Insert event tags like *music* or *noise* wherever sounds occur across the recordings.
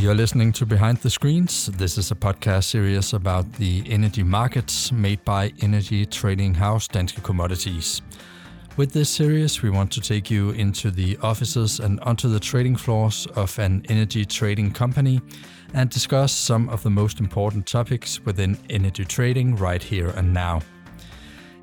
You're listening to Behind the Screens. This is a podcast series about the energy markets made by energy trading house Danske Commodities. With this series, we want to take you into the offices and onto the trading floors of an energy trading company and discuss some of the most important topics within energy trading right here and now.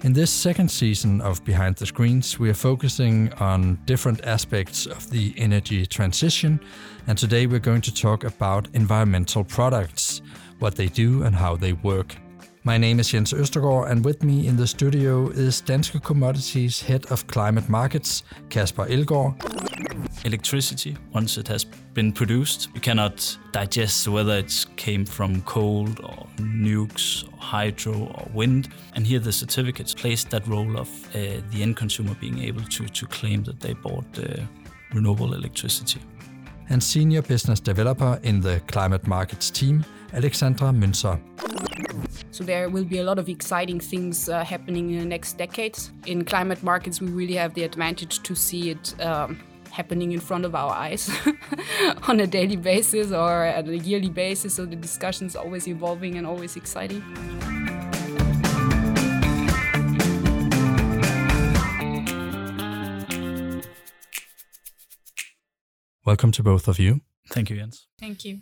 In this second season of Behind the Screens, we are focusing on different aspects of the energy transition, and today we're going to talk about environmental products, what they do and how they work. My name is Jens Østergaard, and with me in the studio is Danske Commodities Head of Climate Markets, Kasper Elgaard. Electricity, once it has been produced, you cannot digest whether it came from coal or nukes or hydro or wind. And here the certificates plays that role of uh, the end consumer being able to, to claim that they bought uh, renewable electricity. And Senior Business Developer in the Climate Markets team, Alexandra Münzer. So there will be a lot of exciting things uh, happening in the next decades. In climate markets, we really have the advantage to see it um, happening in front of our eyes *laughs* on a daily basis or at a yearly basis. So the discussion is always evolving and always exciting. Welcome to both of you. Thank you, Jens. Thank you.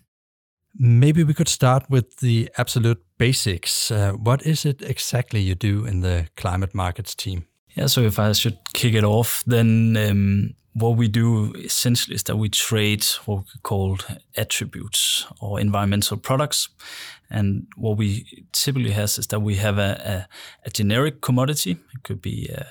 Maybe we could start with the absolute basics. Uh, what is it exactly you do in the climate markets team? Yeah, so if I should kick it off, then um, what we do essentially is that we trade what we call attributes or environmental products. And what we typically has is that we have a, a, a generic commodity. It could be uh,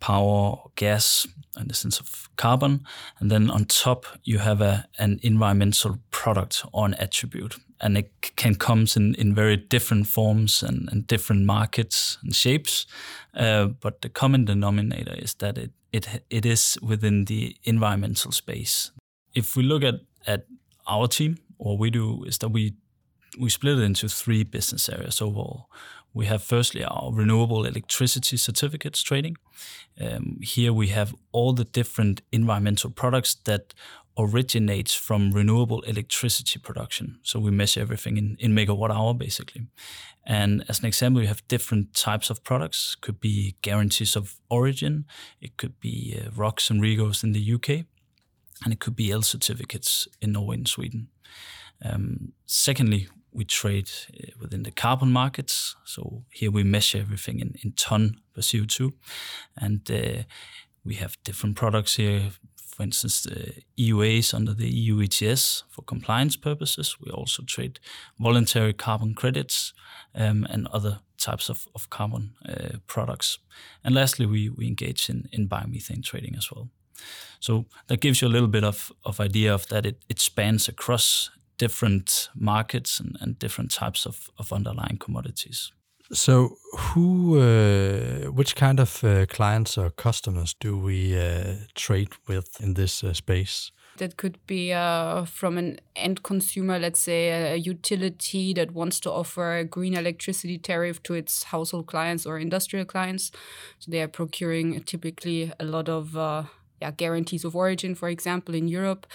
power or gas in the sense of carbon. And then on top, you have a, an environmental product or an attribute. And it can come in, in very different forms and, and different markets and shapes. Uh, but the common denominator is that it, it, it is within the environmental space. If we look at, at our team, what we do is that we we split it into three business areas overall. We have firstly our renewable electricity certificates trading. Um, here we have all the different environmental products that originates from renewable electricity production. So we measure everything in, in megawatt hour basically. And as an example, we have different types of products. Could be guarantees of origin. It could be uh, ROCs and REGOs in the UK. And it could be El certificates in Norway and Sweden. Um, secondly, we trade uh, within the carbon markets. So here we measure everything in, in ton per CO2. And uh, we have different products here. For instance, the EUAs under the EU ETS for compliance purposes. We also trade voluntary carbon credits um, and other types of, of carbon uh, products. And lastly, we, we engage in, in biomethane trading as well. So that gives you a little bit of, of idea of that it, it spans across different markets and, and different types of, of underlying commodities. So, who, uh, which kind of uh, clients or customers do we uh, trade with in this uh, space? That could be uh, from an end consumer, let's say a utility that wants to offer a green electricity tariff to its household clients or industrial clients. So they are procuring typically a lot of uh, yeah, guarantees of origin, for example, in Europe.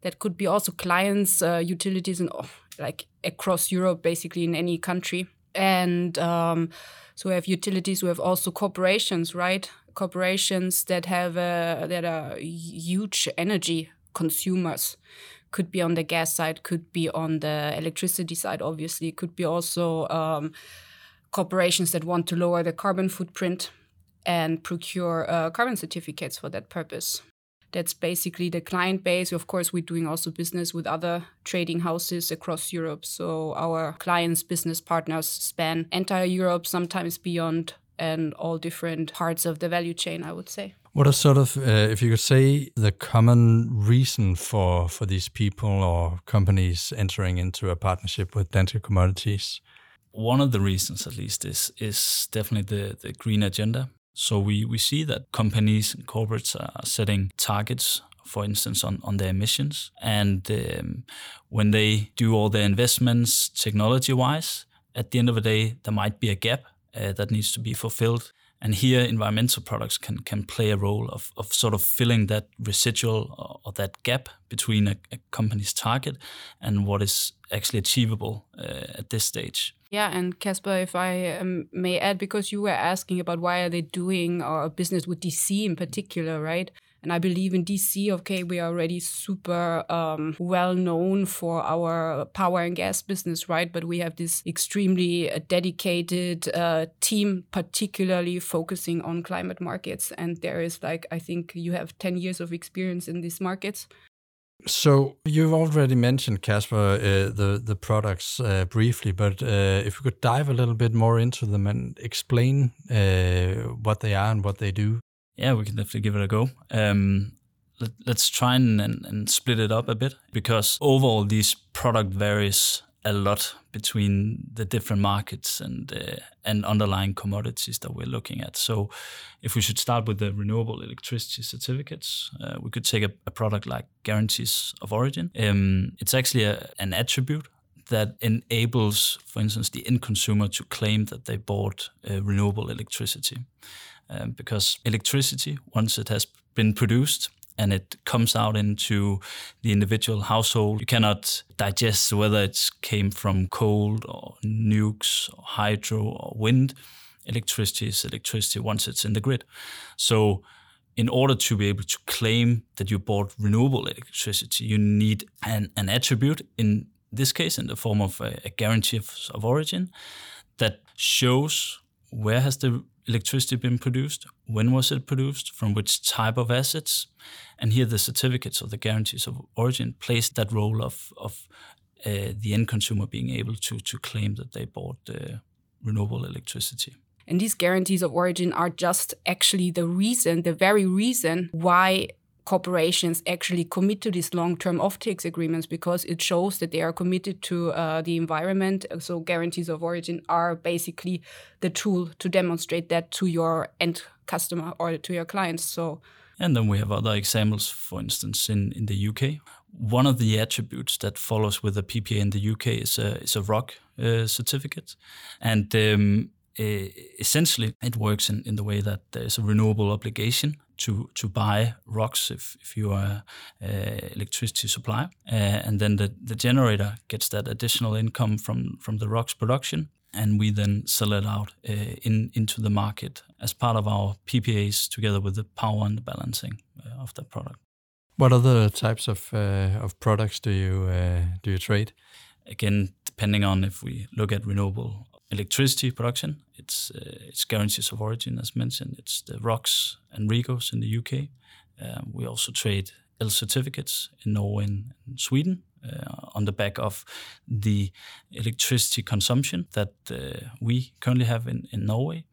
That could be also clients, utilities, and oh, like across Europe, basically in any country. And um, so we have utilities. We have also corporations, right? Corporations that have that are huge energy consumers. Could be on the gas side, could be on the electricity side. Obviously, could be also um, corporations that want to lower the carbon footprint and procure uh, carbon certificates for that purpose. That's basically the client base. Of course, we're doing also business with other trading houses across Europe. So our clients' business partners span entire Europe, sometimes beyond, and all different parts of the value chain, I would say. What are sort of, uh, if you could say, the common reason for for these people or companies entering into a partnership with Danske Commodities? One of the reasons, at least, is is definitely the the green agenda. So we, we see that companies and corporates are setting targets, for instance, on, on their emissions. And um, when they do all their investments technology wise, at the end of the day, there might be a gap uh, that needs to be fulfilled. And here, environmental products can, can play a role of, of sort of filling that residual or, or that gap between a, a, company's target and what is actually achievable uh, at this stage. Yeah, and Kasper, if I um, may add, because you were asking about why are they doing our business with DC in particular, right? And I believe in DC, okay, we are already super um, well known for our power and gas business, right? But we have this extremely uh, dedicated uh, team, particularly focusing on climate markets. And there is like, I think you have 10 years of experience in these markets. So you've already mentioned Kasper uh, the the products uh, briefly, but uh, if we could dive a little bit more into them and explain uh, what they are and what they do. Yeah, we can definitely give it a go. Um, let, us try and, and, and, split it up a bit because overall, these product varies a lot between the different markets and uh, and underlying commodities that we're looking at. So, if we should start with the renewable electricity certificates, uh, we could take a, a, product like guarantees of origin. Um, it's actually a, an attribute that enables, for instance, the end consumer to claim that they bought uh, renewable electricity um, because electricity, once it has been produced, and it comes out into the individual household. You cannot digest whether it came from coal or nukes or hydro or wind. Electricity is electricity once it's in the grid. So, in order to be able to claim that you bought renewable electricity, you need an, an attribute, in this case, in the form of a, a guarantee of, of origin, that shows where has the electricity been produced, when was it produced, from which type of assets, and here the certificates or the guarantees of origin plays that role of of uh, the end consumer being able to to claim that they bought uh, renewable electricity. And these guarantees of origin are just actually the reason, the very reason why corporations actually commit to these long-term off-takes agreements because it shows that they are committed to uh, the environment. So guarantees of origin are basically the tool to demonstrate that to your end customer or to your clients. So. And then we have other examples, for instance, in, in the UK. One of the attributes that follows with a PPA in the UK is a, is a ROC uh, certificate. And um, essentially, it works in, in the way that there's a renewable obligation to to buy ROCs if, if you are an electricity supplier, uh, and then the, the generator gets that additional income from from the ROCs production, and we then sell it out uh, in into the market as part of our PPAs together with the power and the balancing uh, of that product. What other types of uh, of products do you uh, do you trade? Again, depending on if we look at renewable electricity production. It's uh, it's guarantees of origin, as mentioned. It's the ROCs and REGOs in the UK. Uh, we also trade EL certificates in Norway and Sweden uh, on the back of the electricity consumption that uh, we currently have in, in Norway.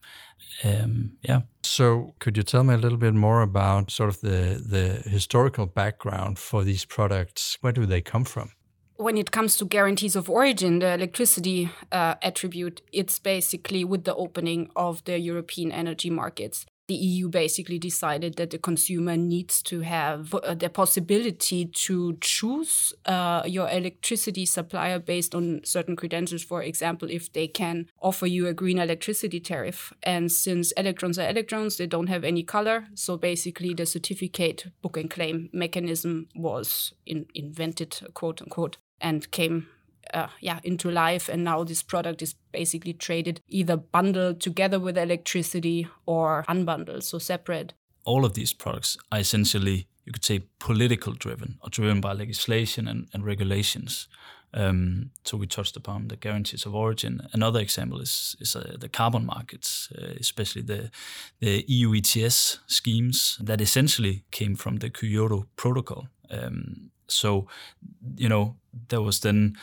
Um, yeah. So, could you tell me a little bit more about sort of the the historical background for these products? Where do they come from? When it comes to guarantees of origin, the electricity uh, attribute, it's basically with the opening of the European energy markets. The EU basically decided that the consumer needs to have uh, the possibility to choose uh, your electricity supplier based on certain credentials. For example, if they can offer you a green electricity tariff. And since electrons are electrons, they don't have any color. So basically, the certificate book and claim mechanism was in, invented, quote unquote, and came uh, yeah into life and now this product is basically traded either bundled together with electricity or unbundled so separate all of these products are essentially you could say political driven or driven by legislation and, and regulations um, so we touched upon the guarantees of origin. Another example is is uh, the carbon markets, uh, especially the the EU ETS schemes that essentially came from the Kyoto Protocol. Um, so, you know, there was then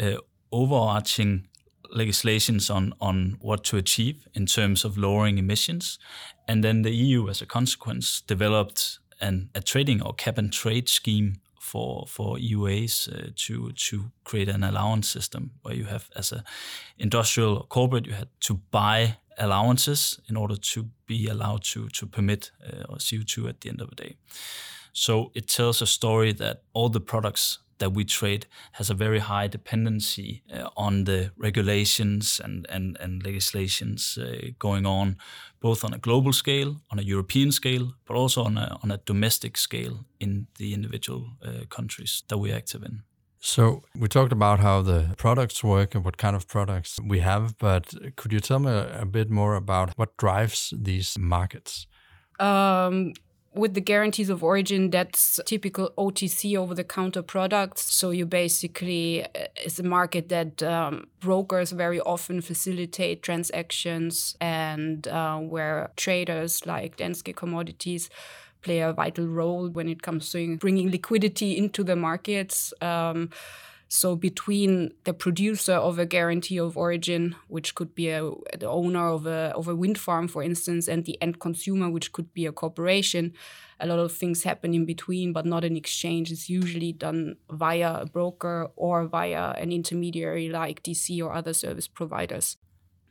uh, overarching legislations on on what to achieve in terms of lowering emissions, and then the EU, as a consequence, developed an a trading or cap and trade scheme for for EUAs uh, to to create an allowance system where you have as a industrial or corporate you had to buy allowances in order to be allowed to to permit uh, CO2 at the end of the day. So it tells a story that all the products that we trade has a very high dependency uh, on the regulations and, and, and legislations uh, going on, both on a global scale, on a European scale, but also on a, on a domestic scale in the individual uh, countries that we're active in. So we talked about how the products work and what kind of products we have, but could you tell me a, a bit more about what drives these markets? Um, with the guarantees of origin, that's typical OTC over the counter products. So you basically, uh, it's a market that um, brokers very often facilitate transactions and uh, where traders like Danske Commodities play a vital role when it comes to bringing liquidity into the markets. Um, so between the producer of a guarantee of origin, which could be a, the owner of a of a wind farm, for instance, and the end consumer, which could be a corporation, a lot of things happen in between, but not an exchange. It's usually done via a broker or via an intermediary like DC or other service providers.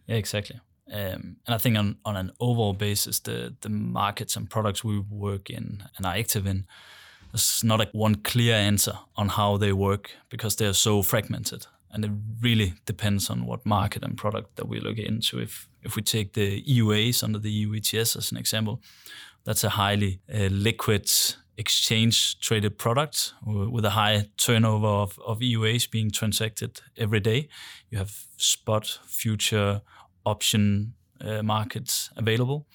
Yeah, exactly. Um, and I think on, on an overall basis, the the markets and products we work in and are active in, there's not a one clear answer on how they work because they're so fragmented, and it really depends on what market and product that we look into. If if we take the EUAs under the EU ETS as an example, that's a highly uh, liquid exchange traded product with a high turnover of, of EUAs being transacted every day. You have spot, future, option uh, markets available.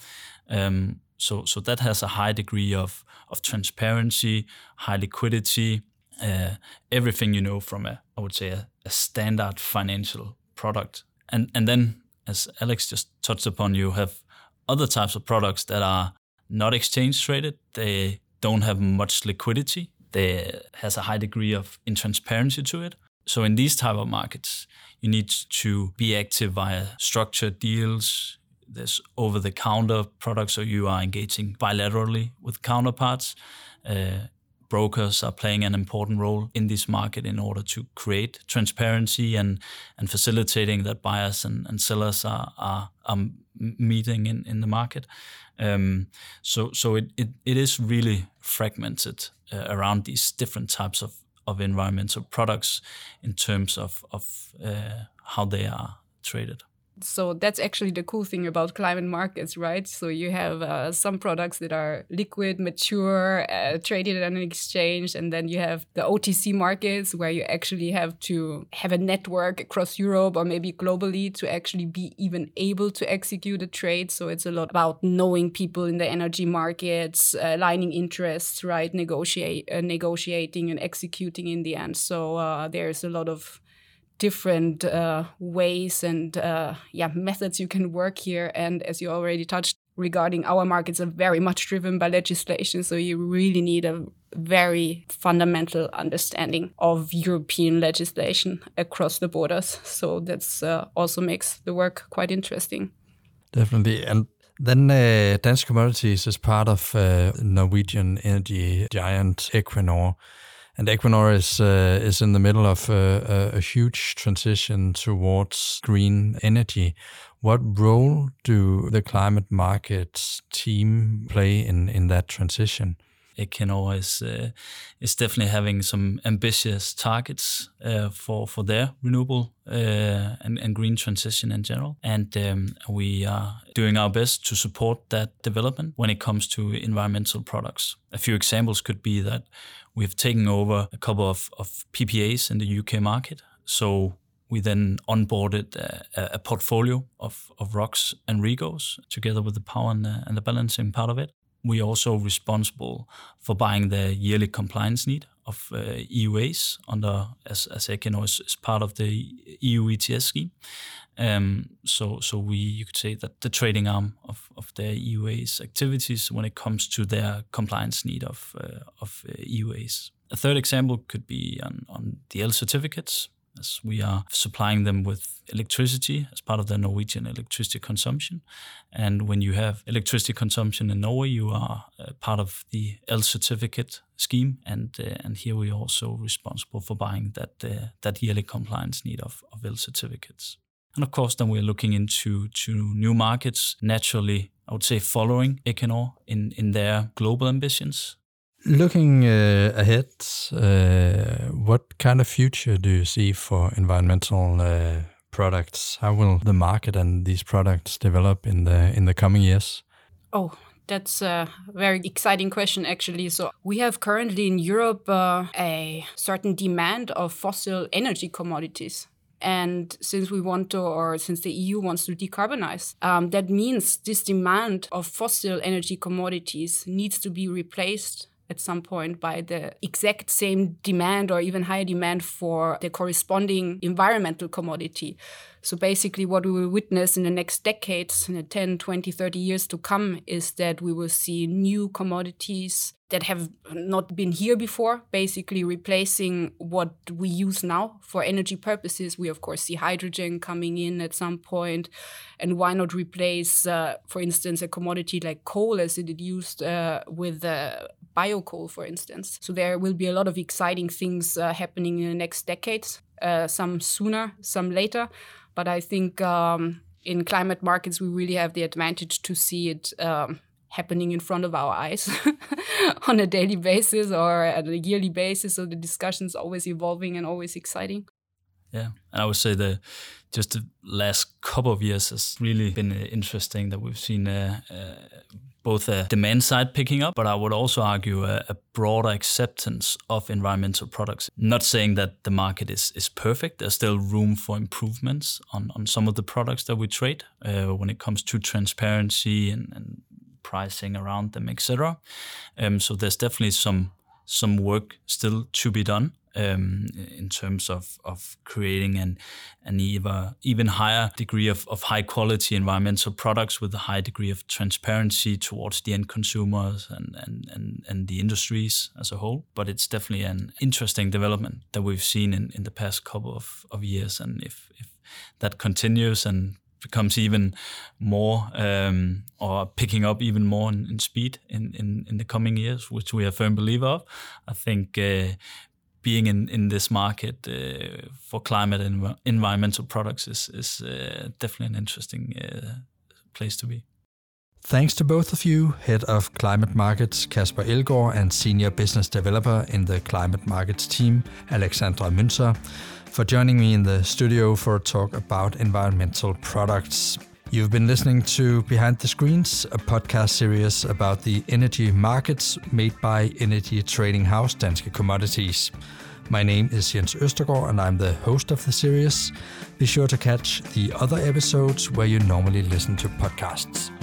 Um, so, so that has a high degree of, of transparency, high liquidity, uh, everything you know from a, I would say, a, a, standard financial product. And, and then, as Alex just touched upon, you have other types of products that are not exchange traded. They don't have much liquidity. They has a high degree of intransparency to it. So in these type of markets, you need to be active via structured deals. There's over the counter products, so you are engaging bilaterally with counterparts. Uh, brokers are playing an important role in this market in order to create transparency and, and facilitating that buyers and, and sellers are, are, are meeting in, in the market. Um, so so it, it, it is really fragmented uh, around these different types of, of environmental products in terms of, of uh, how they are traded so that's actually the cool thing about climate markets, right? So you have uh, some products that are liquid, mature, uh, traded on an exchange, and then you have the OTC markets where you actually have to have a network across Europe or maybe globally to actually be even able to execute a trade. So it's a lot about knowing people in the energy markets, uh, aligning interests, right? Negotiate, uh, negotiating and executing in the end. So uh, there's a lot of different uh, ways and uh, yeah methods you can work here. And as you already touched regarding our markets, are very much driven by legislation. So you really need a very fundamental understanding of European legislation across the borders. So that's uh, also makes the work quite interesting. Definitely, and then uh, Danske Commodities is part of uh, Norwegian energy giant Equinor. And Equinor is uh, is in the middle of a, a, huge transition towards green energy. What role do the climate markets team play in, in that transition? Equinor is uh, is definitely having some ambitious targets uh, for for their renewable uh, and, and green transition in general, and um, we are doing our best to support that development when it comes to environmental products. A few examples could be that we've taken over a couple of, of PPAs in the UK market, so we then onboarded a, a, portfolio of, of ROCs and REGOs together with the power and the, and the balancing part of it we're also responsible for buying the yearly compliance need of uh, EUAs under as, as Equinor is, is part of the EU ETS scheme. Um, so so we you could say that the trading arm of, of their EUAs activities when it comes to their compliance need of uh, of uh, EUAs. A third example could be on, on El certificates we are supplying them with electricity as part of the Norwegian electricity consumption. And when you have electricity consumption in Norway, you are uh, part of the El certificate scheme, and uh, and here we are also responsible for buying that uh, that yearly compliance need of, of El certificates. And of course, then we're looking into to new markets. Naturally, I would say following Equinor in in their global ambitions. Looking uh, ahead, uh, what kind of future do you see for environmental uh, products? How will the market and these products develop in the in the coming years? Oh, that's a very exciting question, actually. So, we have currently in Europe uh, a certain demand of fossil energy commodities. And since we want to, or since the EU wants to decarbonize, um, that means this demand of fossil energy commodities needs to be replaced at some point by the exact same demand or even higher demand for the corresponding environmental commodity. So basically, what we will witness in the next decades, in the 10, 20, 30 years to come, is that we will see new commodities that have not been here before, basically replacing what we use now for energy purposes. We, of course, see hydrogen coming in at some point. And why not replace, uh, for instance, a commodity like coal as it is used uh, with uh, biocoal, for instance? So there will be a lot of exciting things uh, happening in the next decades, uh, some sooner, some later. But I think um, in climate markets, we really have the advantage to see it. Um, happening in front of our eyes *laughs* on a daily basis or at a yearly basis. So the discussion is always evolving and always exciting. Yeah, and I would say the just the last couple of years has really been uh, interesting that we've seen uh, uh, both a demand side picking up, but I would also argue a, a, broader acceptance of environmental products. Not saying that the market is, is perfect. There's still room for improvements on, on some of the products that we trade uh, when it comes to transparency and, and pricing around them, etc. Um, so there's definitely some some work still to be done um, in terms of, of creating an, an even, even higher degree of, of high quality environmental products with a high degree of transparency towards the end consumers and, and, and, and the industries as a whole. But it's definitely an interesting development that we've seen in, in the past couple of, of years. And if, if that continues and becomes even more um, or picking up even more in, in speed in, in, in, the coming years, which we are firm believer of. I think uh, being in, in this market uh, for climate and environmental products is, is uh, definitely an interesting uh, place to be. Thanks to both of you, Head of Climate Markets Kasper Elgaard and Senior Business Developer in the Climate Markets team, Alexandra Münzer for joining me in the studio for a talk about environmental products. You've been listening to Behind the Screens, a podcast series about the energy markets made by energy trading house Danske Commodities. My name is Jens Østergaard and I'm the host of the series. Be sure to catch the other episodes where you normally listen to podcasts.